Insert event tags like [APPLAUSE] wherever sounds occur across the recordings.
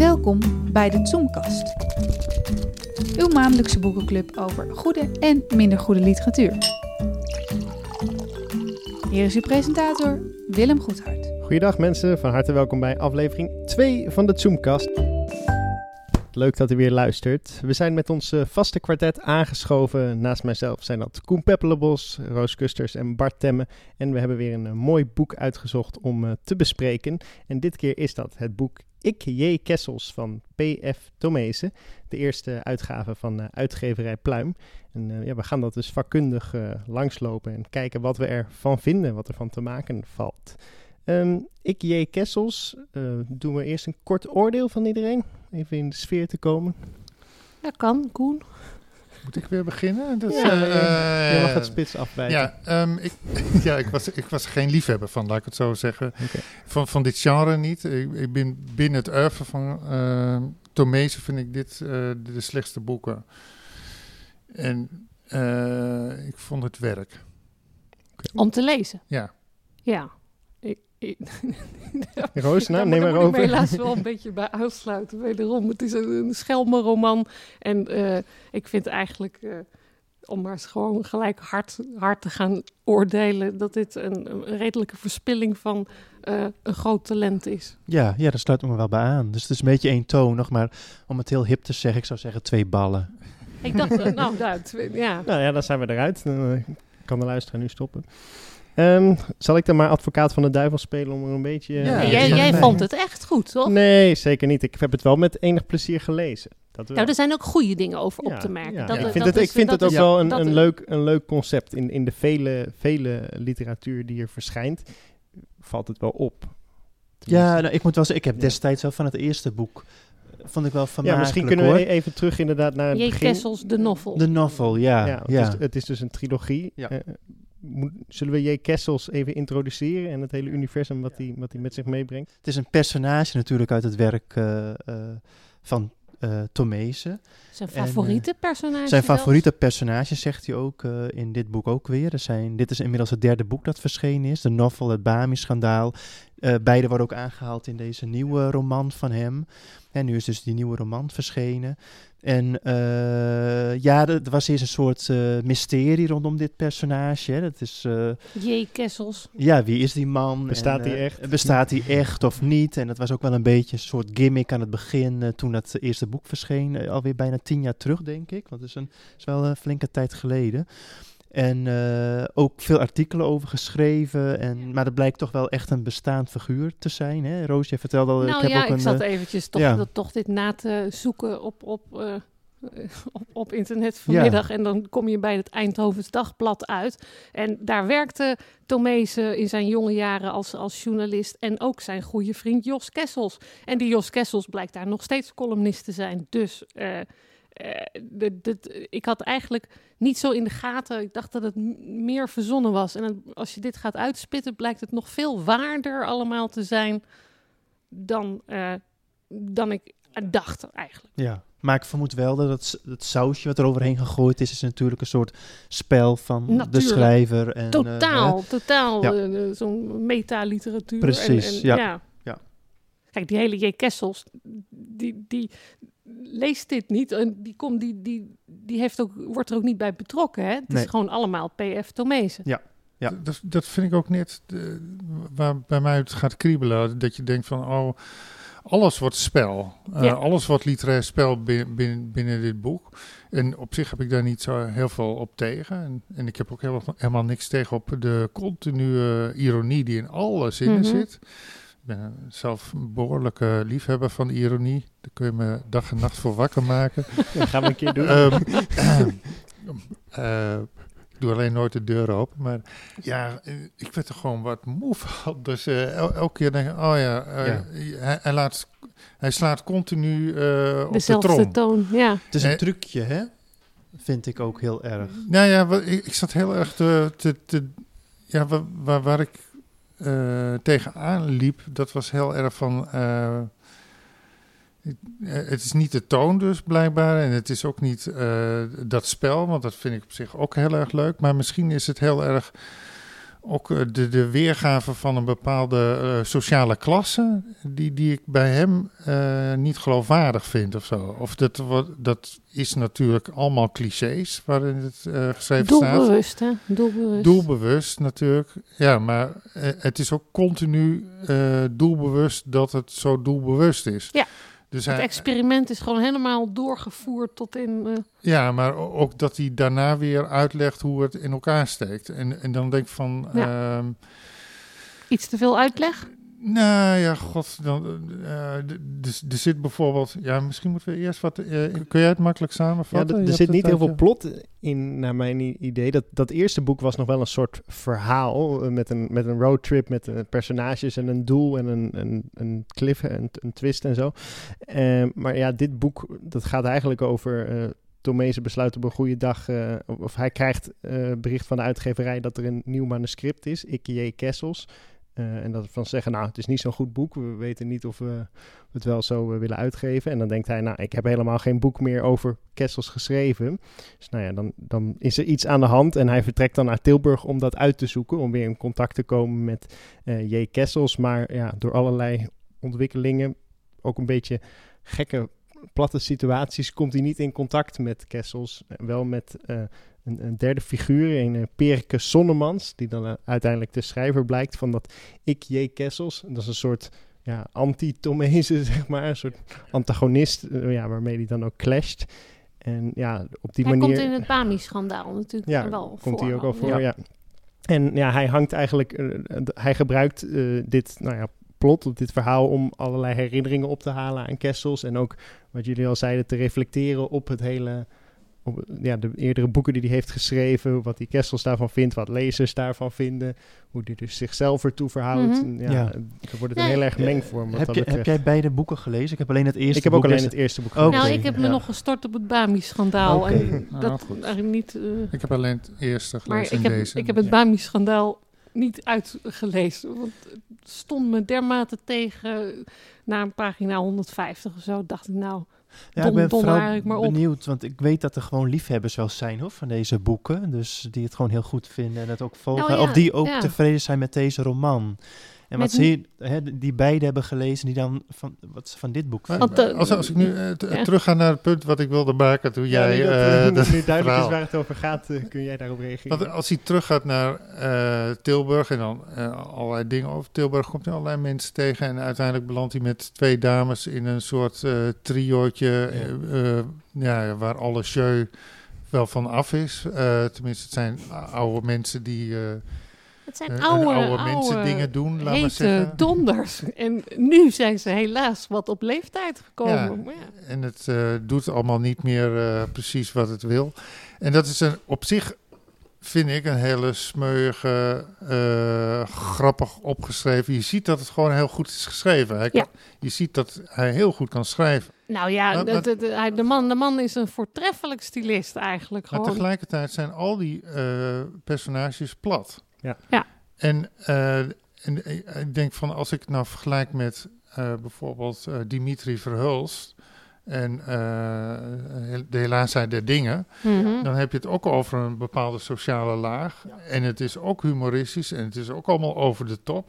Welkom bij de Zoomkast. Uw maandelijkse boekenclub over goede en minder goede literatuur. Hier is uw presentator Willem Goedhart. Goedendag mensen, van harte welkom bij aflevering 2 van de Zoomkast. Leuk dat u weer luistert. We zijn met ons eh, vaste kwartet aangeschoven. Naast mijzelf zijn dat Koen Peppelebos, Roos Kusters en Bart Temme. En we hebben weer een eh, mooi boek uitgezocht om eh, te bespreken. En dit keer is dat het boek Ik J. Kessels van P.F. Tomezen. De eerste uitgave van uitgeverij Pluim. En ja, we gaan dat dus vakkundig langslopen en kijken wat we ervan vinden, wat er van te maken valt. Ehm, ik, J. Kessels, doen we eerst een kort oordeel van iedereen even in de sfeer te komen? Dat kan, Koen. Moet ik weer beginnen? Dat, ja, uh, je mag het spits afwijken. Ja, um, ik, [LAUGHS] ja ik, was, ik was geen liefhebber van, laat ik het zo zeggen. Van, van dit genre niet. Ik, ik ben binnen het oeuvre van uh, Tomezen vind ik dit uh, de, slechtste boeken. En ik vond het werk. Okay. Om te lezen? Ja. Ja. [LAUGHS] Roos, nou, neem maar over. Ik helaas wel een beetje bij aansluiten. Wederom, het is een, een schelmenroman. En uh, ik vind eigenlijk, uh, om maar eens gewoon gelijk hard, hard te gaan oordelen... dat dit een, een redelijke verspilling van uh, een groot talent is. Ja, ja, daar sluit me wel bij aan. Dus het is een beetje eentonig, maar om het heel hip te zeggen... ik zou zeggen twee ballen. Ik dacht, nou, nou, ja. [LAUGHS] Nou ja, dan zijn we eruit. Dan kan de luisteraar nu stoppen. Um, zal ik dan maar advocaat van de duivel spelen om er een beetje... Ja, jij, jij vond het echt goed, toch? Nee, zeker niet. Ik heb het wel met enig plezier gelezen. Dat nou, er zijn ook goede dingen over op te merken. Dat, ik vind het, ik vind het ook wel een, een, leuk, een leuk concept. In, in de vele, vele literatuur die er verschijnt, valt het wel op. Ja, nou, ik moet wel zeggen, ik heb destijds wel van het eerste boek vond ik wel van Ja, misschien kunnen we even terug inderdaad naar het J. begin. Kessels, de novel. De novel, ja. ja, ja. Het, is, het, is, dus een trilogie. Ja. Uh, zullen we J. Kessels even introduceren en het hele universum wat hij wat met zich meebrengt? Het is een personage natuurlijk uit het werk uh, uh, van uh, Tomezen. Zijn favoriete personage? Zijn favoriete personage zegt hij ook in dit boek ook weer. Er zijn, dit is inmiddels het derde boek dat verschenen is. De novel Het Bami-schandaal. Beide worden ook aangehaald in deze nieuwe roman van hem. En nu is dus die nieuwe roman verschenen. En uh, ja, er was eerst een soort uh, mysterie rondom dit personage. Hè. Dat is, uh, J. Kessels. Ja, wie is die man? Bestaat hij echt? Bestaat hij echt of niet? En dat was ook wel een beetje een soort gimmick aan het begin toen het eerste boek verscheen. alweer bijna tien jaar terug, denk ik. Want het is, een, is wel een flinke tijd geleden. En uh, ook veel artikelen over geschreven. En, maar dat blijkt toch wel echt een bestaand figuur te zijn. Hè? Roos, je vertelde al... Nou ik heb ja, ook een, ik zat eventjes toch, ja. dat, toch dit na te zoeken op, op, uh, [LAUGHS] op, op, internet vanmiddag. Ja. En dan kom je bij het Eindhovens Dagblad uit. En daar werkte Tomezen in zijn jonge jaren als, als journalist. En ook zijn goede vriend Jos Kessels. En die Jos Kessels blijkt daar nog steeds columnist te zijn. Dus... Uh, uh, de, ik had eigenlijk niet zo in de gaten. Ik dacht dat het meer verzonnen was. En het, als je dit gaat uitspitten, blijkt het nog veel waarder allemaal te zijn dan, uh, dan ik dacht eigenlijk. Ja, maar ik vermoed wel dat het, het sausje wat er overheen gegooid is, is natuurlijk een soort spel van natuurlijk. de schrijver. En, totaal, uh, totaal. Ja. Zo'n meta-literatuur. Precies, en, en, ja. ja. ja. Kijk, die hele J. Kessels, die, die leest dit niet. En die, komt, die, die, die heeft ook, wordt er ook niet bij betrokken. Hè? Het nee. is gewoon allemaal PF Tomezen. Ja. Ja. Dat, dat vind ik ook net de, waar bij mij het gaat kriebelen. Dat je denkt van, oh, alles wordt spel. Uh, ja. Alles wordt literair spel binnen, binnen, binnen, dit boek. En op zich heb ik daar niet zo heel veel op tegen. En, en ik heb ook helemaal, helemaal niks tegen op de continue ironie die in alle zinnen mm -hmm. zit. Ik ben zelf een behoorlijke liefhebber van ironie. Daar kun je me dag en nacht voor wakker maken. Dat gaan we een keer doen. Um, uh, [CLEARS THROAT] ik doe alleen nooit de deur open. Maar ja, ik werd er gewoon wat moe van. Dus uh, el elke keer denk ik, oh ja, uh, ja. Hij, hij, laat, hij slaat continu uh, op Dezelfde de trom. toon, ja. Het is een trucje, hè? Vind ik ook heel erg. Nou ja, ik, ik, zat heel erg te... te, te ja, waar, waar, waar ik uh, tegenaan liep, dat was heel erg van. Uh, het is niet de toon, dus blijkbaar. En het is ook niet dat spel, want dat vind ik op zich ook heel erg leuk. Maar misschien is het heel erg ook eh, de, de weergave van een bepaalde eh, sociale klasse, die, die ik bij hem eh, niet geloofwaardig vind of zo. Of dat, dat is natuurlijk allemaal clichés waarin het eh, geschreven staat. Doelbewust, hè? Doelbewust. Doelbewust natuurlijk, ja, maar het is ook continu doelbewust dat het zo doelbewust is. Ja. Dus Het hij, experiment is gewoon helemaal doorgevoerd tot in... eh, ja, maar ook dat hij daarna weer uitlegt hoe het in elkaar steekt. En, en dan denk ik van, ehm, iets te veel uitleg. Nou ja, god, dan, eh, d- dus er zit bijvoorbeeld, ja, misschien moeten we eerst wat, eh, kun jij het makkelijk Ja, samenvatten? Je er zit niet heel veel plot in, naar mijn idee. Dat, dat eerste boek was nog wel een soort verhaal eh, met een, met een roadtrip, met eh, personages en een doel en een, een, een cliff, een, een twist en zo. Eh, maar ja, dit boek, dat gaat eigenlijk over... eh Tomezen besluit op een goede dag, eh, of- hij krijgt eh, bericht van de uitgeverij dat er een nieuw manuscript is, Ikke J. Kessels. Eh, en dat van zeggen, nou, het is niet zo'n goed boek. We weten niet of we het wel zo eh, willen uitgeven. En dan denkt hij, nou, ik heb helemaal geen boek meer over Kessels geschreven. Dus nou ja, dan, dan is er iets aan de hand. En hij vertrekt dan naar Tilburg om dat uit te zoeken. Om weer in contact te komen met eh, J. Kessels. Maar ja, door allerlei ontwikkelingen, ook een beetje gekke, platte situaties, komt hij niet in contact met Kessels. Wel met eh, een, een derde figuur, een uh, Perke Sonnemans. Die dan eh, uiteindelijk de schrijver blijkt van dat ik J. Kessels. Dat is een soort ja, anti-Tomese, [LAUGHS] zeg maar. Een soort antagonist, eh, ja, waarmee hij dan ook clasht. En ja, op die Hij manier... komt in het Bami-schandaal natuurlijk Ja, wel komt voor hij ook al voor, ja. ja. En ja, hij hangt eigenlijk... eh, eh, hij gebruikt eh, dit, nou ja, plot, of dit verhaal... om allerlei herinneringen op te halen aan Kessels. En ook, wat jullie al zeiden, te reflecteren op het hele... Op, ja, de eerdere boeken die hij heeft geschreven, wat die Kessels daarvan vindt, wat lezers daarvan vinden, hoe hij dus zichzelf ertoe verhoudt. En ja, Ja. Dan wordt het Nee, een heel erg eh, mengvorm wat heb, je, heb jij beide boeken gelezen? Ik heb alleen het eerste ik heb ook boek alleen het eerste boek gelezen. Nou, ik heb me ja. nog gestort op het Bami-schandaal. En Nou, dat niet... eh, Ik heb alleen het eerste maar gelezen ik en heb, deze. ik heb het Ja. Bami-schandaal niet uitgelezen. Want het stond me dermate tegen na een pagina 150 of zo. Dacht ik nou, Ja, Dom- ik ben dom vooral eigenlijk maar op. benieuwd, want ik weet dat er gewoon liefhebbers wel zijn hoor, van deze boeken. Dus die het gewoon heel goed vinden en het ook volgen. Nou ja, of die ook ja. tevreden zijn met deze roman. En wat ze hier, hè, die beide hebben gelezen, die dan van, wat ze van dit boek vinden. Want, eh, als, als ik nu ja. terug ga naar het punt wat ik wilde maken toen Ja, jij... dat, dat nu duidelijk verhaal- is waar het over gaat, eh, kun jij daarop reageren. Want als hij teruggaat naar eh, Tilburg en dan allerlei dingen over Tilburg, komt hij allerlei mensen tegen. En uiteindelijk belandt hij met twee dames in een soort eh triootje, eh, eh, ja, waar alle jeu wel van af is. Eh, tenminste, het zijn oude mensen die eh, het zijn oude, oude mensen oude, dingen doen, laat maar hete zeggen. donders. En nu zijn ze helaas wat op leeftijd gekomen. Ja. Maar ja. En het eh, doet allemaal niet meer eh, precies wat het wil. En dat is een, op zich, vind ik, een hele smeuïge, eh, grappig opgeschreven. Je ziet dat het gewoon heel goed is geschreven. Hij kan- Je ziet dat hij heel goed kan schrijven. Nou ja, de, wat- de, de, hij- de man, de man is een voortreffelijk stylist eigenlijk. Maar Gewoon. tegelijkertijd zijn al die personages plat. Ja. Ja. En, eh, en ik- ik denk van, als ik het nou vergelijk met eh, bijvoorbeeld eh, Dimitri Verhulst... en eh, De Helaasheid der Dingen... Mhm. Dan heb je het ook over een bepaalde sociale laag. En het is ook humoristisch en het is ook allemaal over de top.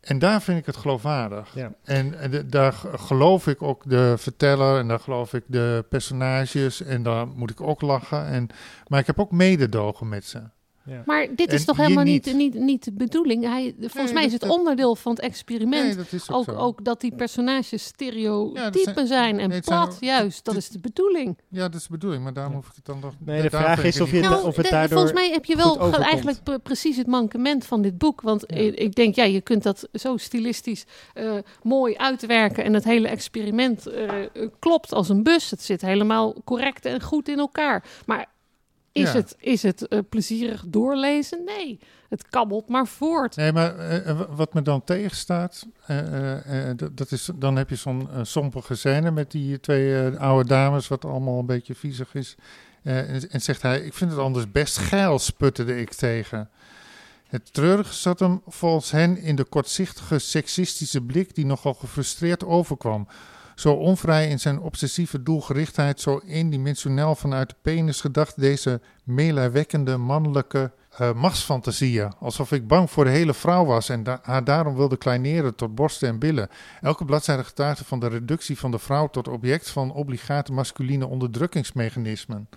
En daar vind ik het geloofwaardig. Ja. En, en de- daar geloof ik ook de verteller en daar geloof ik de personages en daar moet ik ook lachen. En, maar ik heb ook mededogen met ze. Ja. Maar dit is En toch helemaal niet, niet. niet, niet de bedoeling? Hij, volgens Nee, mij is het dat- onderdeel van het experiment. Nee, dat is ook, ook, zo. ook dat die personages stereotypen Ja, zijn- zijn, en nee, zijn plat, juist. Dat is de bedoeling. Ja, dat is de bedoeling, maar daarom hoef ik het dan nog... Nee, de vraag is of je Nou, of het daardoor volgens mij heb je wel eigenlijk pre- precies het mankement van dit boek. Want Ja. ik, ik denk, ja, je kunt dat zo stilistisch eh, mooi uitwerken. En het hele experiment eh, klopt als een bus. Het zit helemaal correct en goed in elkaar. Maar is Ja. het, is het eh, plezierig doorlezen? Nee, het kabbelt maar voort. Nee, maar eh, eh, wat me dan tegenstaat, dat- is, dan heb je zo'n sompige scène met die twee oude dames, wat allemaal een beetje viezig is. En, en zegt hij, ik vind het anders best geil, sputterde ik tegen. Het treurige zat hem volgens hen in de kortzichtige seksistische blik die nogal gefrustreerd overkwam. Zo onvrij in zijn obsessieve doelgerichtheid, zo eendimensioneel vanuit de penis gedacht, deze meelijwekkende mannelijke uh, machtsfantasieën. Alsof ik bang voor de hele vrouw was en haar daarom wilde kleineren tot borsten en billen. Elke bladzijde getuigde van de reductie van de vrouw tot object van obligate masculine onderdrukkingsmechanismen.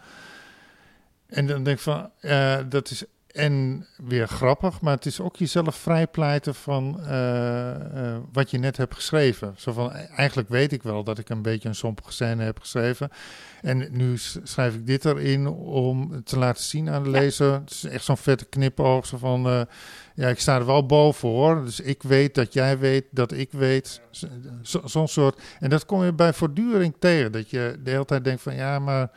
En dan denk ik van, uh, dat is en weer grappig, maar het is ook jezelf vrijpleiten van uh, uh, wat je net hebt geschreven. Zo van, eigenlijk weet ik wel dat ik een beetje een sompige scène heb geschreven. En nu schrijf ik dit erin om te laten zien aan de ja. lezer. Het is echt zo'n vette knipoog. Zo van, uh, ja, ik sta er wel boven hoor. Dus ik weet dat jij weet dat ik weet. Zo'n zo soort. En dat kom je bij voortdurend tegen. Dat je de hele tijd denkt van, ja, maar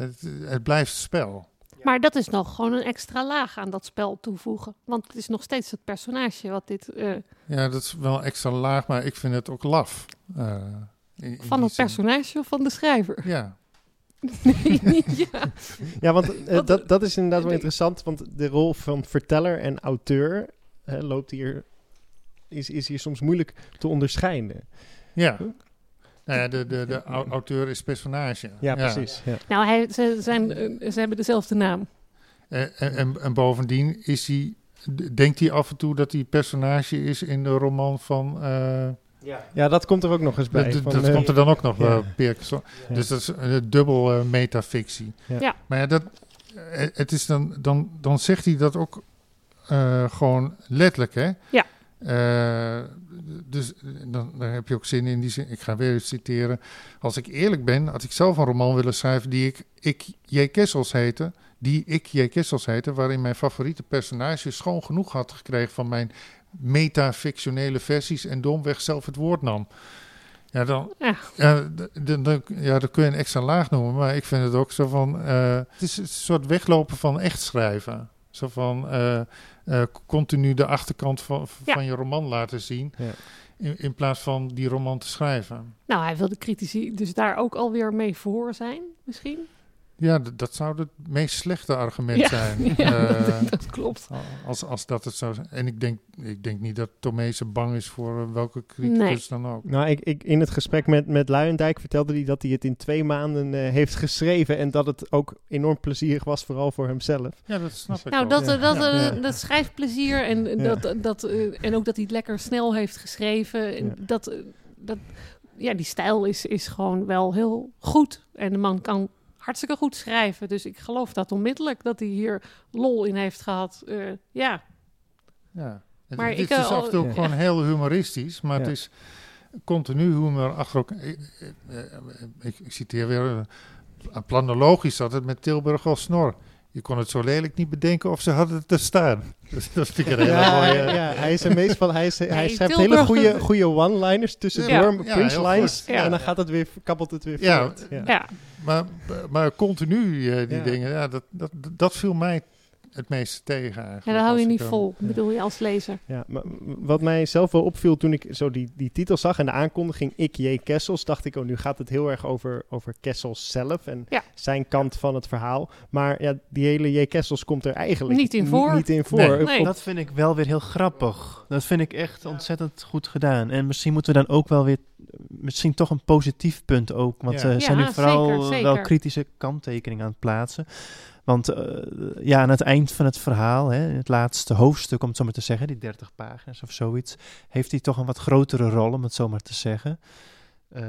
het, het blijft spel. Maar dat is nog gewoon een extra laag aan dat spel toevoegen. Want het is nog steeds het personage wat dit... Uh... Ja, dat is wel extra laag, maar ik vind het ook laf. Uh, in, in van het personage of van de schrijver? Ja. [LAUGHS] nee, ja. [LAUGHS] ja, want uh, dat, dat is inderdaad wel interessant. Want de rol van verteller en auteur loopt hier, is, is hier soms moeilijk te onderscheiden. Ja. Nou ja, de, de, de auteur is personage. Ja, precies. Ja. Nou, hij, ze, zijn, ze hebben dezelfde naam. En, en, en bovendien is hij, denkt hij af en toe dat hij personage is in de roman van... Uh, ja. ja, dat komt er ook nog eens bij. Dat, uh, komt er dan ook nog ja. bij. Dus dat is een dubbel uh, metafictie. Ja. Maar ja, dat, het is dan, dan, dan zegt hij dat ook gewoon letterlijk, hè? Ja. Dus dan, dan, heb je ook zin in die zin. Ik ga weer citeren. Als ik eerlijk ben, had ik zelf een roman willen schrijven die ik, ik J. Kessels heette. Die ik J. Kessels heette, waarin mijn favoriete personage schoon genoeg had gekregen van mijn metafictionele versies en domweg zelf het woord nam. Ja, dan, ja. Ja, dan, dan, ja, dat kun je een extra laag noemen, maar ik vind het ook zo van. Uh, het is een soort weglopen van echt schrijven. Zo van uh, uh, continu de achterkant van, ja. van je roman laten zien. Ja. In, in, plaats van die roman te schrijven. Nou, hij wil de critici dus daar ook alweer mee voor zijn, misschien? Ja, dat zou het meest slechte argument ja, zijn. [LAUGHS] Ja, uh, [LAUGHS] dat klopt. Als, als dat het zou zijn. En ik denk, ik denk niet dat Tomeese bang is voor uh, welke criticus nee. dan ook. Nou, ik, ik, in het gesprek met, met Luijendijk vertelde hij dat hij het in twee maanden uh, heeft geschreven. En dat het ook enorm plezierig was, vooral voor hemzelf. Ja, dat snap ik Nou, wel. dat, dat, ja. dat schrijfplezier en, dat, dat, en ook dat hij het lekker snel heeft geschreven. En dat, dat, ja, die stijl is, is gewoon wel heel goed. En de man kan hartstikke goed schrijven. Dus ik geloof dat onmiddellijk dat hij hier lol in heeft gehad. Uh, ja. Ja. Het, maar ik, is uh, af en toe ja. gewoon heel humoristisch, maar ja. het is continu humor achter ook. Ik, ik, ik citeer weer. Planologisch zat het met Tilburg als snor. Je kon het zo lelijk niet bedenken of ze hadden het te staan. [LAUGHS] Dus dat vind ik een hele ja, mooie... Ja, hij is er meestal... Hij, is, hij schrijft hele goede, goede one-liners tussendoor, ja, punchlines. Ja, en dan gaat het weer, kabbelt het weer ja, voort. Ja. ja. Maar, maar continu uh, die dingen, ja, dat, dat, dat viel mij het meeste tegen eigenlijk. Ja, dat hou je niet vol, ja. bedoel je als lezer. Ja, maar wat mij zelf wel opviel toen ik zo die, die titel zag en de aankondiging Ik J. Kessels, dacht ik, oh, nu gaat het heel erg over, over Kessels zelf en ja. zijn kant van het verhaal. Maar ja, die hele J. Kessels komt er eigenlijk niet in voor. Niet in voor. Nee. Nee. Dat vind ik wel weer heel grappig. Dat vind ik echt ontzettend goed gedaan. En misschien moeten we dan ook wel weer misschien toch een positief punt ook. Want ja. uh, zijn ja, nu vooral zeker, zeker. wel kritische kanttekeningen aan het plaatsen. Want uh, ja, aan het eind van het verhaal, hè, het laatste hoofdstuk, om het zo maar te zeggen, die 30 pagina's of zoiets, heeft hij toch een wat grotere rol, om het zo maar te zeggen. Uh,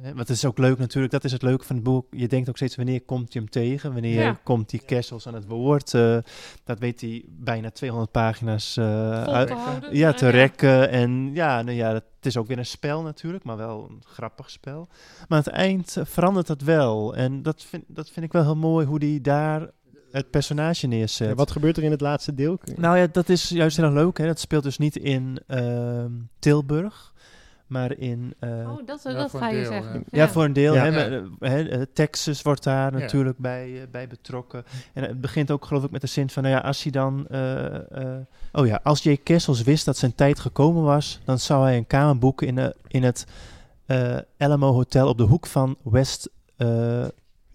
hè, want het is ook leuk natuurlijk, dat is het leuke van het boek. Je denkt ook steeds, wanneer komt je hem tegen? Wanneer Ja. komt die Kessels aan het woord? Uh, dat weet hij bijna 200 pagina's uh, Vol uit, ja, te Ja. rekken. En ja, nou ja, het is ook weer een spel natuurlijk, maar wel een grappig spel. Maar aan het eind eh, verandert dat wel. En dat vind, dat vind ik wel heel mooi, hoe die daar het personage neerzet. Ja, wat gebeurt er in het laatste deel? Nou ja, dat is juist heel leuk. Hè. Dat speelt dus niet in ehm, Tilburg, maar in... eh, Oh, dat, Ja, dat ga een je deel, zeggen. ja, voor een deel. Ja. Hè, Ja. maar, eh, hè, eh, Texas wordt daar Ja. natuurlijk bij, bij betrokken. En het begint ook geloof ik met de zin van, nou ja, als hij dan... eh, eh, oh ja, als J. Kessels wist dat zijn tijd gekomen was, dan zou hij een kamer boeken in, in het eh Alamo Hotel op de hoek van West...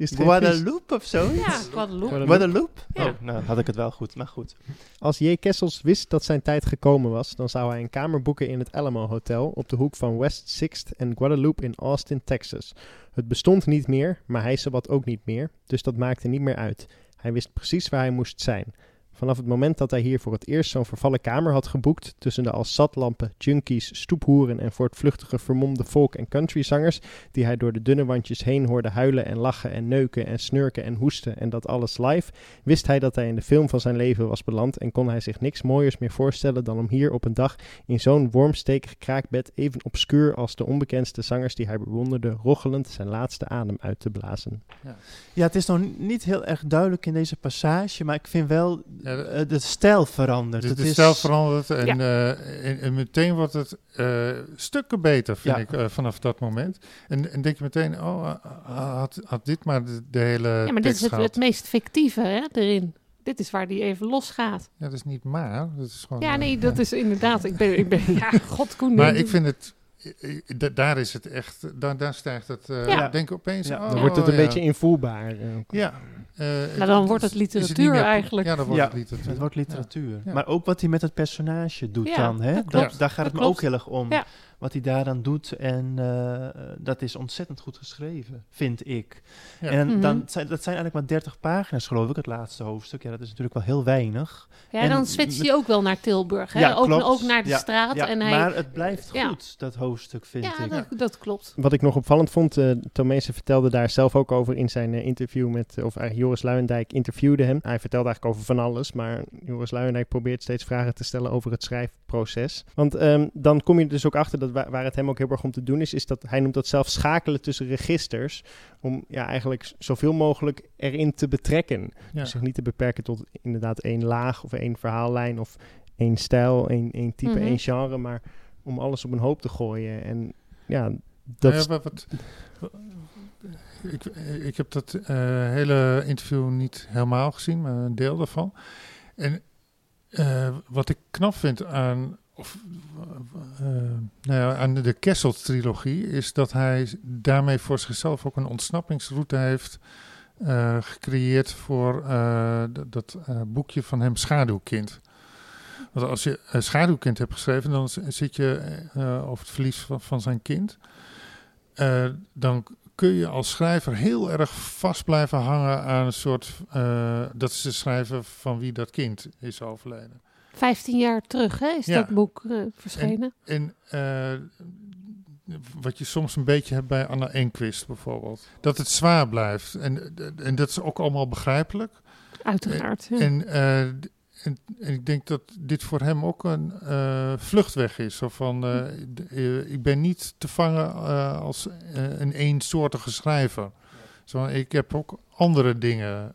Is? Guadalupe of zo? Ja, Guadeloupe. Guadalupe? Ja. Oh, nou had ik het wel goed, maar goed. Als J. Kessels wist dat zijn tijd gekomen was, dan zou hij een kamer boeken in het Alamo Hotel op de hoek van West 6th en Guadalupe in Austin, Texas. Het bestond niet meer, maar hij zowat ook niet meer, dus dat maakte niet meer uit. Hij wist precies waar hij moest zijn. Vanaf het moment dat hij hier voor het eerst zo'n vervallen kamer had geboekt, tussen de als zatlampen, junkies, stoephoeren en voortvluchtige vermomde folk- en countryzangers, die hij door de dunne wandjes heen hoorde huilen en lachen en neuken en snurken en hoesten en dat alles live, wist hij dat hij in de film van zijn leven was beland en kon hij zich niks mooiers meer voorstellen dan om hier op een dag in zo'n wormstekig kraakbed even obscuur als de onbekendste zangers die hij bewonderde, rochelend zijn laatste adem uit te blazen. Ja, het is nog niet heel erg duidelijk in deze passage, maar ik vind wel Ja, de- eh, de stijl verandert. de, het de is, stijl verandert en, Ja. eh, en, en meteen wordt het eh, stukken beter, vind Ja. ik, vanaf dat moment. En, en denk je meteen, oh, eh, had, had dit maar de, de hele Ja, maar dit is het, meest fictieve hè, erin. Dit is waar die even losgaat. Ja, dat is niet maar, dat is gewoon... Ja, nee, dat is inderdaad. Ik ben, ik ben [LAUGHS] ja, god Koen. Maar ik vind het, da- daar is het echt, daar, daar stijgt het, eh Ja. denk ik opeens, Ja. oh, Dan wordt het een ja. beetje invoelbaar. Ja. Eh, Nou, dan wordt het literatuur meer- eigenlijk. Ja, dan wordt Ja, het literatuur. Het wordt literatuur. Ja. Maar ook wat hij met het personage doet Ja, dan. Hè? dat Dat klopt. daar gaat Dat het me ook heel erg om. Ja. Wat hij daaraan doet. En eh, dat is ontzettend goed geschreven, vind ik. Ja. En dan zijn, dat zijn eigenlijk maar 30 pagina's, geloof ik, het laatste hoofdstuk. Ja, dat is natuurlijk wel heel weinig. Ja, en dan switcht hij ook wel naar Tilburg. Hè? Ja, ook, klopt. ook naar de Ja, straat. Ja, en hij, maar het blijft Ja. goed, dat hoofdstuk, vind ja, ik. dat, dat klopt. Wat ik nog opvallend vond, eh Tomezen vertelde daar zelf ook over in zijn interview met, of eigenlijk Joris Luijendijk interviewde hem. Hij vertelde eigenlijk over van alles, maar Joris Luijendijk probeert steeds vragen te stellen over het schrijfproces. Want ehm, dan kom je er dus ook achter dat wa- waar het hem ook heel erg om te doen is, is dat hij noemt dat zelf schakelen tussen registers, om ja, eigenlijk zoveel mogelijk erin te betrekken. Ja. Zich niet te beperken tot inderdaad één laag of één verhaallijn of één stijl, één, één type, Mhm. één genre, maar om alles op een hoop te gooien. En ja, dat Nou is ja, wat, wat- ik, ik heb dat eh, hele interview niet helemaal gezien, maar een deel daarvan. En eh, wat ik knap vind aan, of, eh, nou ja, aan de Kessel-trilogie is dat hij daarmee voor zichzelf ook een ontsnappingsroute heeft eh, gecreëerd voor eh, dat, eh, boekje van hem Schaduwkind. Want als je Schaduwkind hebt geschreven, dan zit je eh, over het verlies van, zijn kind. Eh, dan kun je als schrijver heel erg vast blijven hangen aan een soort. eh, dat is de schrijver van wie dat kind is overleden. Vijftien jaar terug hè, is Ja. dat boek eh, verschenen. En eh, wat je soms een beetje hebt bij Anna Enquist bijvoorbeeld. Dat het zwaar blijft. En, en dat is ook allemaal begrijpelijk. Uiteraard. Ja. En, eh, d- en, en ik denk dat dit voor hem ook een eh, vluchtweg is. Zo van, eh, eh, ik ben niet te vangen als een eensoortige schrijver. Zo, ik heb ook andere dingen.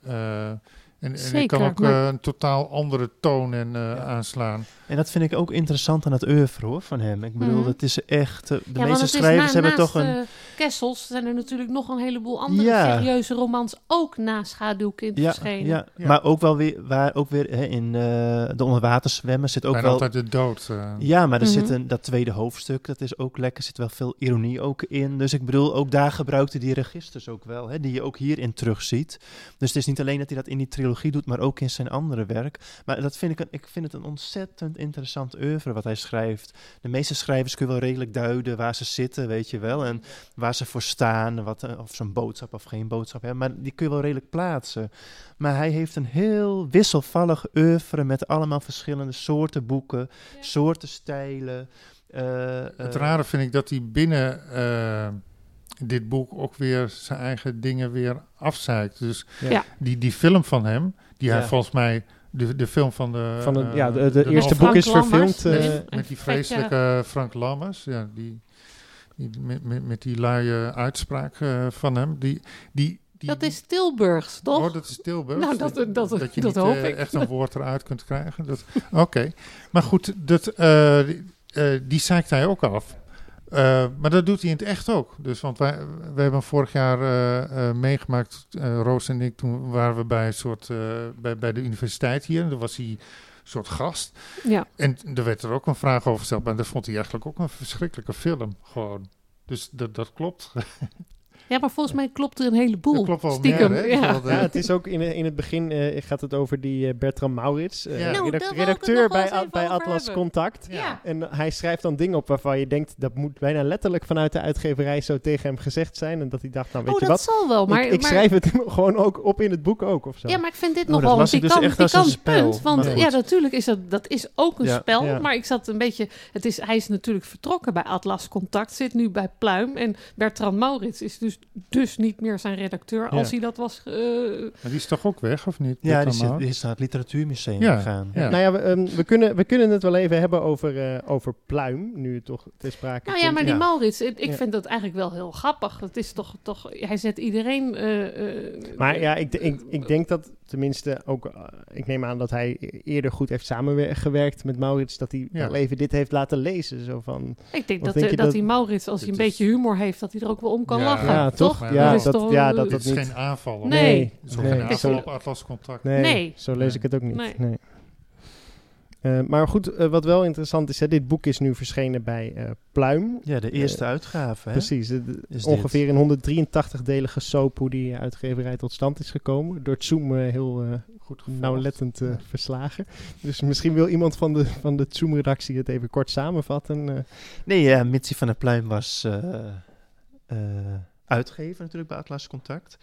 en, en ik kan ook maar- een totaal andere toon en, Ja. aanslaan. En dat vind ik ook interessant aan het oeuvre hoor, van hem. Ik bedoel, Mhm. het is echt... eh, de ja, meeste schrijvers na- hebben toch een... eh, Kessels zijn er natuurlijk nog een heleboel andere Ja. serieuze romans ook na Schaduwkind ja, verschenen. ja, Ja. maar ook wel weer, waar ook weer hè, in eh, de onderwaterzwemmen zit ook Bijna wel... altijd de dood. eh. Ja, maar er Mhm. zit een, dat tweede hoofdstuk, dat is ook lekker, zit wel veel ironie ook in. Dus ik bedoel, ook daar gebruikte die registers ook wel, hè, die je ook hierin terugziet. Dus het is niet alleen dat hij dat in die trilogie doet, maar ook in zijn andere werk. Maar dat vind ik, een, ik vind het een ontzettend interessant oeuvre wat hij schrijft. De meeste schrijvers kun je wel redelijk duiden waar ze zitten, weet je wel. En waar ze voor staan, wat, eh, of ze een boodschap of geen boodschap hebben. Maar die kun je wel redelijk plaatsen. Maar hij heeft een heel wisselvallig oeuvre met allemaal verschillende soorten boeken, soorten stijlen. eh, Het eh, rare vind ik dat hij binnen dit boek ook weer zijn eigen dingen weer afzeikt. Dus Ja. Die, die film van hem, die hij volgens mij, de, de film van de... van het, eh, ja, de, de, eerste boek is verfilmd. eh, met, met die vreselijke Frank Lammers, ja, die, die, met, met, met die luie uitspraak eh, van hem. Die, die, die, Dat is Tilburgs, toch? Oh, dat is Tilburg. Nou, dat- dat- dat je dat niet hoop eh, ik. echt een woord eruit kunt krijgen. Dat- Oké, maar goed, dat, eh, die, eh, die zeikt hij ook af. Eh, maar dat doet hij in het echt ook. Dus, want wij, wij hebben vorig jaar eh, eh, meegemaakt, Roos en ik, toen waren we bij, een soort, bij, bij de universiteit hier. En daar was hij een soort gast. Ja. En er werd er ook een vraag over gesteld. Maar dat vond hij eigenlijk ook een verschrikkelijke film. Gewoon. Dus dat, dat klopt. [LAUGHS] Ja, maar volgens mij klopt er een heleboel. Dat klopt wel Stiekem, meer, ja. Eh, Ja, het is ook in, in het begin eh, gaat het over die eh, Bertram Maurits, eh, Ja. Nou, redacteur bij, A- bij Atlas hebben. Contact. Ja. En hij schrijft dan dingen op waarvan je denkt, dat moet bijna letterlijk vanuit de uitgeverij zo tegen hem gezegd zijn. En dat hij dacht, nou weet Oh, je dat wat, zal wel. Maar, ik, ik maar- schrijf het [LAUGHS] gewoon ook op in het boek ook of zo. Ja, maar ik vind dit Oh, nog wel een dus pikant, punt. Want ja, natuurlijk is dat, dat is ook een Ja. spel. Ja. Maar ik zat een beetje... Het is, hij is natuurlijk vertrokken bij Atlas Contact. Zit nu bij Pluim. En Bertrand Maurits is dus, dus niet meer zijn redacteur. Als Ja. hij dat was... eh, maar die is toch ook weg, of niet? Ja, die, zit, is naar het literatuurmuseum Ja, gegaan. ja. Nou ja, we, ehm, we, kunnen, we kunnen het wel even hebben over, eh, over Pluim, nu het toch ter sprake Nou ja, komt. maar die Ja. Maurits, ik, ik Ja. vind dat eigenlijk wel heel grappig. Het is toch, toch hij zet iedereen... eh, eh, Maar ja, ik, ik, ik denk dat tenminste ook, eh, ik neem aan dat hij e- eerder goed heeft samengewerkt met Maurits, dat hij Ja. wel even dit heeft laten lezen. Zo van, Ik denk dat, denk eh, dat, dat- die Maurits, als hij een is- beetje humor heeft, dat hij er ook wel om kan Ja. lachen. ja, toch? toch? Ja, is dat, toch, ja, dat is niet. geen aanval. Nee. Het is ook Nee. geen aanval op Atlas Contact. Nee, Nee. zo lees Nee. ik het ook niet. Nee. Eh, maar goed, eh, wat wel interessant is, hè, dit boek is nu verschenen bij eh, Pluim. Ja, de eerste uitgave. Hè? Precies, ongeveer een 183-delige soap hoe die uitgeverij tot stand is gekomen. Door Zoom heel Goed gevolgd. nauwlettend Ja. verslagen. Dus misschien wil iemand van de, van de Zoom-redactie het even kort samenvatten. Nee, ja, Mitsi van der Pluim was uitgever natuurlijk bij Atlas Contact.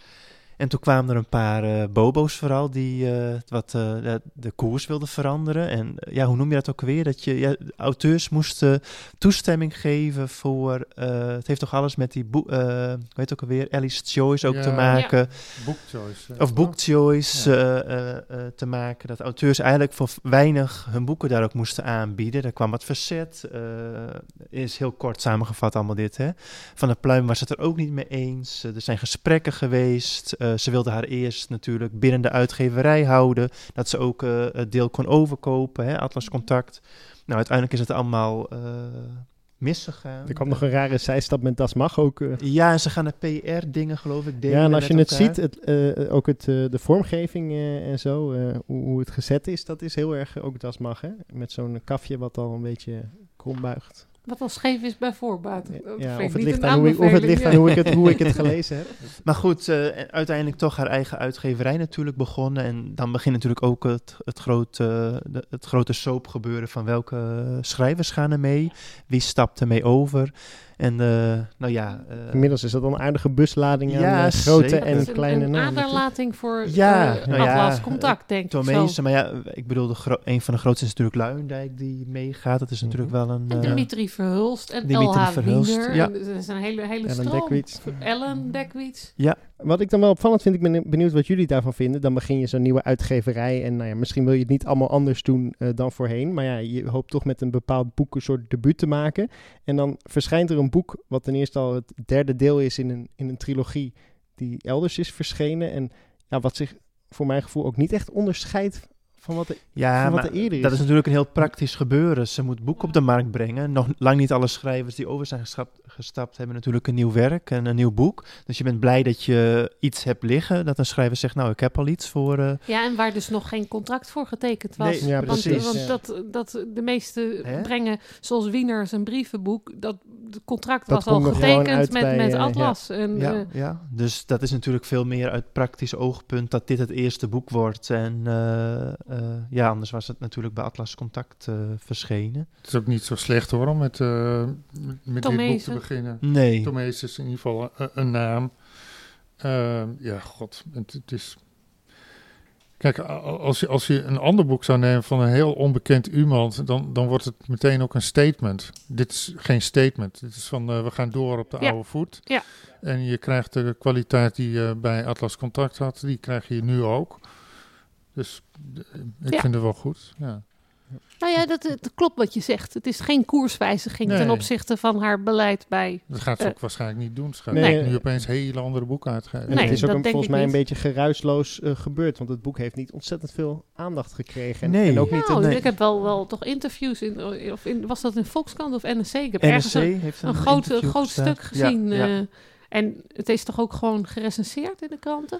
En toen kwamen er een paar eh, bobo's vooral die eh, wat eh, de, de koers wilden veranderen. En ja, hoe noem je dat ook weer? Dat je ja, de auteurs moesten toestemming geven voor. het heeft toch alles met die boek, hoe heet het ook alweer? Alice Choice ook Ja. te maken. Book choice. Of book toch? choice Ja. eh, eh, eh, te maken. Dat auteurs eigenlijk voor weinig hun boeken daar ook moesten aanbieden. Daar kwam wat verzet. is heel kort samengevat allemaal dit. Hè. Van der Pluim was het er ook niet mee eens. Er zijn gesprekken geweest. Eh, ze wilde haar eerst natuurlijk binnen de uitgeverij houden. Dat ze ook eh, het deel kon overkopen. Hè, Atlas Contact. Nou, uiteindelijk is het allemaal eh, misgegaan. er kwam nog een rare zijstap met Das Mag ook. Ja, en ze gaan de PR-dingen geloof ik delen ja, en als je het elkaar. ziet, het, eh, ook het, eh, de vormgeving eh, en zo, eh, hoe, hoe het gezet is, dat is heel erg ook Das Mag. Hè? Met zo'n kafje wat al een beetje krom buigt. Wat al scheef is bij voorbaat. Ja, of, ik het niet ligt aan hoe ik, of het ligt aan hoe ik het, hoe ik het gelezen heb. [LAUGHS] Maar goed, eh, uiteindelijk toch haar eigen uitgeverij natuurlijk begonnen. En dan begint natuurlijk ook het, het, grote, de, het grote soapgebeuren van welke schrijvers gaan er mee. Wie stapt er mee over. En eh, nou ja... eh, Inmiddels is dat al een aardige buslading aan Ja, eh, grote zeker. en Dat is een- kleine een namen. aderlating voor Ja, nou ja, Atlas Contact, denk ik zo. Tomezen, maar ja, ik bedoel, de een van de grootste is natuurlijk Luijendijk die meegaat. Dat is Mhm. natuurlijk wel een... En eh, Dimitri Verhulst en Dimitri LH Verhulst, Wiener. ja. En Er is een hele, hele Ellen stroom. Dekwits. Ellen Dekwits. Wat ik dan wel opvallend vind, ik ben benieuwd wat jullie daarvan vinden. Dan begin je zo'n nieuwe uitgeverij en nou ja, misschien wil je het niet allemaal anders doen eh, dan voorheen. Maar ja, je hoopt toch met een bepaald boek een soort debuut te maken. En dan verschijnt er een boek wat ten eerste al het derde deel is in een, in een trilogie die elders is verschenen. En ja, wat zich voor mijn gevoel ook niet echt onderscheidt van wat er... Ja, van wat maar er eerder dat is. is natuurlijk een heel praktisch gebeuren. Ze moet boeken op de markt brengen. Nog lang niet alle schrijvers die over zijn gestapt, gestapt hebben natuurlijk een nieuw werk en een nieuw boek. Dus je bent blij dat je iets hebt liggen. Dat een schrijver zegt, nou, ik heb al iets voor... eh, Ja, en waar dus nog geen contract voor getekend was. Nee, Ja, want precies, want ja. dat, dat de meeste Hè? brengen, zoals Wiener zijn brievenboek, dat het contract Dat was al getekend met, bij, met eh, ja. Atlas. En, ja, eh, ja, dus dat is natuurlijk veel meer uit praktisch oogpunt dat dit het eerste boek wordt. En eh, eh, ja, anders was het natuurlijk bij Atlas Contact eh, verschenen. Het is ook niet zo slecht hoor, om met, eh, met- dit boek te beginnen. Nee. Tomees is in ieder geval een, een naam. Ehm, ja, god, het, het is... Kijk, als je, als je een ander boek zou nemen van een heel onbekend iemand, dan, dan wordt het meteen ook een statement. Dit is geen statement. Dit is van, eh, we gaan door op de Ja. oude voet. Ja. En je krijgt de kwaliteit die je bij Atlas Contact had, die krijg je nu ook. Dus eh, ik Ja. vind het wel goed, ja. nou ja, dat, het klopt wat je zegt. Het is geen koerswijziging ten opzichte van haar beleid bij... Dat gaat ze Eh. ook waarschijnlijk niet doen. Ze gaat Nee. nu opeens hele andere boeken uitgeven. En Nee, het is ook een, volgens mij een beetje geruisloos eh, gebeurd. Want het boek heeft niet ontzettend veel aandacht gekregen. En, Nee. en ook niet... Nou, een- nee. ik heb wel, wel toch interviews in, of in, was dat in Volkskrant of NRC? Ik heb ergens NRC een, heeft een groot, groot stuk gezien. ja. eh, en het is toch ook gewoon gerecenseerd in de kranten?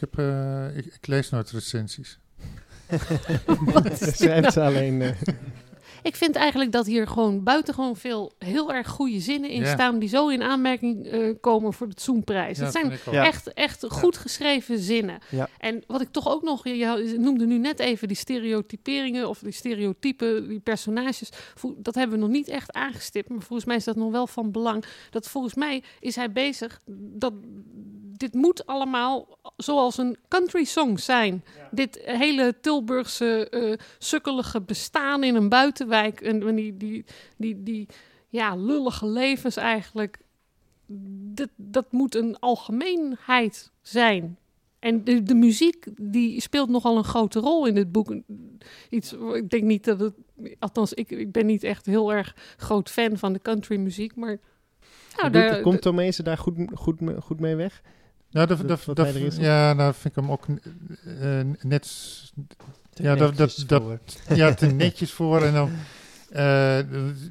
Ik, heb, eh, ik, ik lees nooit recensies. [LAUGHS] Schrijft ze alleen... eh, [LAUGHS] Ik vind eigenlijk dat hier gewoon buitengewoon veel heel erg goede zinnen in Ja. staan... die zo in aanmerking eh, komen voor de Zoenprijs. Ja, Het zijn echt, echt goed geschreven zinnen. Ja. En wat ik toch ook nog... Je, noemde nu net even die stereotyperingen of die stereotypen, die personages. Dat hebben we nog niet echt aangestipt. Maar volgens mij is dat nog wel van belang. Dat volgens mij is hij bezig... dat dit moet allemaal zoals een country song zijn. Dit hele Tilburgse eh, sukkelige bestaan in een buitenwijk. En en die, die, die, die ja, lullige levens eigenlijk. Dat, dat moet een algemeenheid zijn. En de, de muziek die speelt nogal een grote rol in dit boek. Iets, ik denk niet dat het. Althans, ik, ik ben niet echt heel erg groot fan van de country muziek. Maar. Nou, daar- komt Tomezen daar goed, goed, goed mee weg? Nou, dat, Dat- dat, ja, nou vind ik hem ook eh, net s- Ja, dat- dat- Netjes dat- voor. ja, te netjes voor. En dan, eh,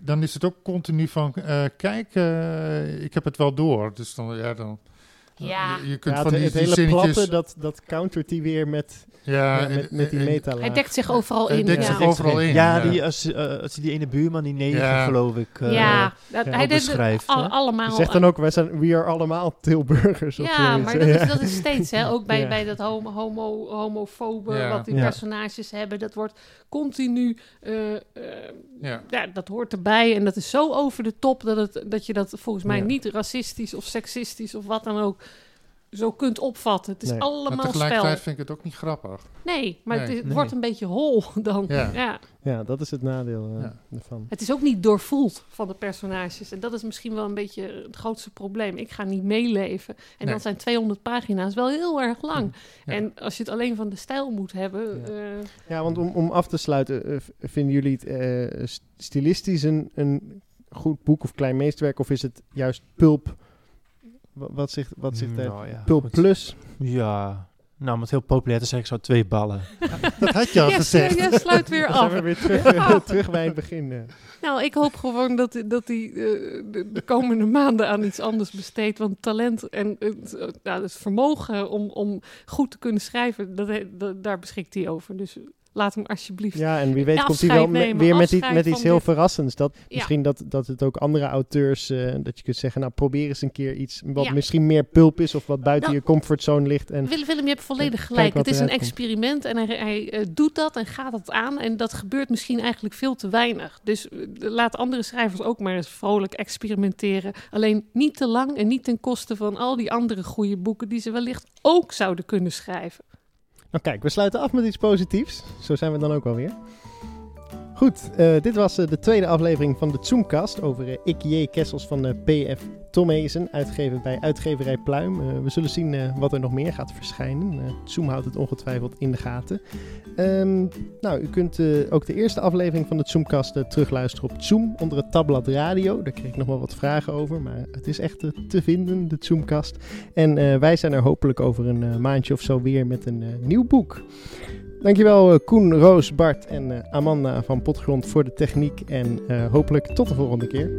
dan is het ook continu van, eh, kijk, eh, ik heb het wel door. Dus dan, ja, dan... Ja. Je, je kunt Ja, van het, die, het die hele zinnetjes... platte, dat, dat countert hij weer met, ja, met, met die meta hij dekt zich overal Hij in. dekt ja. zich overal in. Ja, Die, als, eh, als die ene buurman, die negen Ja. geloof ik, eh, ja, dat, ja, hij beschrijft, al- allemaal. Je zegt dan ook, wij zijn, we are allemaal Tilburgers. Of Ja, maar dat Ja. is, dat is steeds, hè, ook bij, Ja. bij dat homo, homo, homofobe Ja. wat die Ja. personages hebben. Dat wordt continu, eh, eh, Ja. ja, dat hoort erbij. En dat is zo over de top dat, het, dat je dat volgens mij Ja. niet racistisch of seksistisch of wat dan ook zo kunt opvatten. Het is Nee. Maar allemaal tegelijkertijd spel. vind ik het ook niet grappig. Nee, maar het, Nee. is- het Nee. wordt een beetje hol [LAUGHS] dan. Ja. ja. Ja, dat is het nadeel eh, Ja. ervan. Het is ook niet doorvoeld van de personages. En dat is misschien wel een beetje het grootste probleem. Ik ga niet meeleven. En Nee. dan zijn 200 pagina's wel heel erg lang. Ja. En als je het alleen van de stijl moet hebben... Ja. eh, Ja, want om, om af te sluiten, eh, vinden jullie het eh, st- stilistisch een, een goed boek of klein meesterwerk? Of is het juist pulp? Wa- Wat zegt, wat zegt er? Nou ja, plus? Ja, nou om het heel populair te zeggen, zo twee ballen. [LAUGHS] Dat had je al yes, gezegd. jij sluit weer Dan zijn af. we weer terug, [LAUGHS] terug bij het begin. eh. Nou, ik hoop gewoon dat, dat hij eh, de, de komende maanden aan iets anders besteedt. Want talent en het, nou, het vermogen om, om goed te kunnen schrijven, dat- daar beschikt hij over. Dus laat hem alsjeblieft. Ja, en wie weet komt hij wel nemen, weer met, iets met iets heel dit. verrassends. Dat, Ja. Misschien dat, dat het ook andere auteurs, eh, dat je kunt zeggen, nou probeer eens een keer iets wat Ja. misschien meer pulp is of wat buiten Nou, je comfortzone ligt. En Willem, Willem, je hebt volledig gelijk. Het is een komt. experiment en hij, hij eh, doet dat en gaat het aan. En dat gebeurt misschien eigenlijk veel te weinig. Dus eh, laat andere schrijvers ook maar eens vrolijk experimenteren. Alleen niet te lang en niet ten koste van al die andere goede boeken die ze wellicht ook zouden kunnen schrijven. Nou kijk, we sluiten af met iets positiefs. Zo zijn we dan ook alweer. Goed, eh, dit was eh, de tweede aflevering van de Zoomcast over J. Kessels van PF Tomezen, uitgegeven bij uitgeverij Pluim. We zullen zien wat er nog meer gaat verschijnen. Zoom houdt het ongetwijfeld in de gaten. Ehm, nou, u kunt ook de eerste aflevering van de Zoomcast terugluisteren op Zoom onder het tabblad radio. Daar kreeg ik nog wel wat vragen over, maar het is echt te vinden, de Zoomcast. En wij zijn er hopelijk over een maandje of zo weer met een nieuw boek. Dankjewel eh, Koen, Roos, Bart en eh, Amanda van Potgrond voor de techniek. En eh, hopelijk tot de volgende keer.